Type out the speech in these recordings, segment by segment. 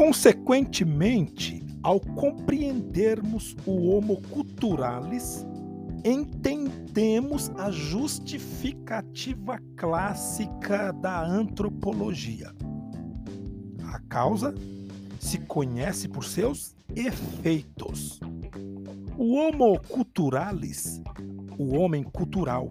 Consequentemente, ao compreendermos o Homo culturalis, entendemos a justificativa clássica da antropologia. A causa se conhece por seus efeitos. O Homo culturalis, o homem cultural,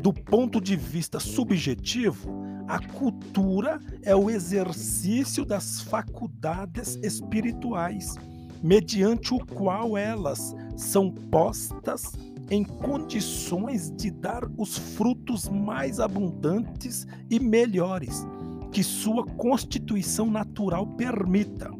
do ponto de vista subjetivo, a cultura é o exercício das faculdades espirituais, mediante o qual elas são postas em condições de dar os frutos mais abundantes e melhores que sua constituição natural permita.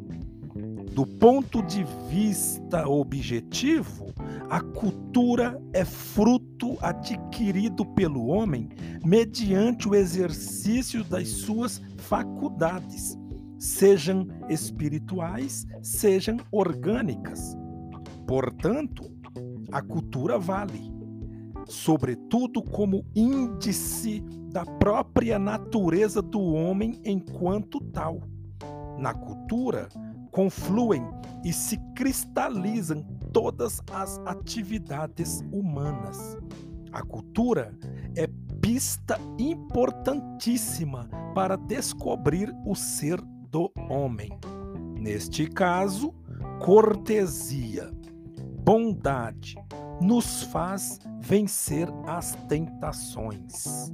Do ponto de vista objetivo, a cultura é fruto adquirido pelo homem mediante o exercício das suas faculdades, sejam espirituais, sejam orgânicas. Portanto, a cultura vale, sobretudo como índice da própria natureza do homem enquanto tal. Na cultura, confluem e se cristalizam todas as atividades humanas. A cultura é pista importantíssima para descobrir o ser do homem. Neste caso, cortesia, bondade nos faz vencer as tentações.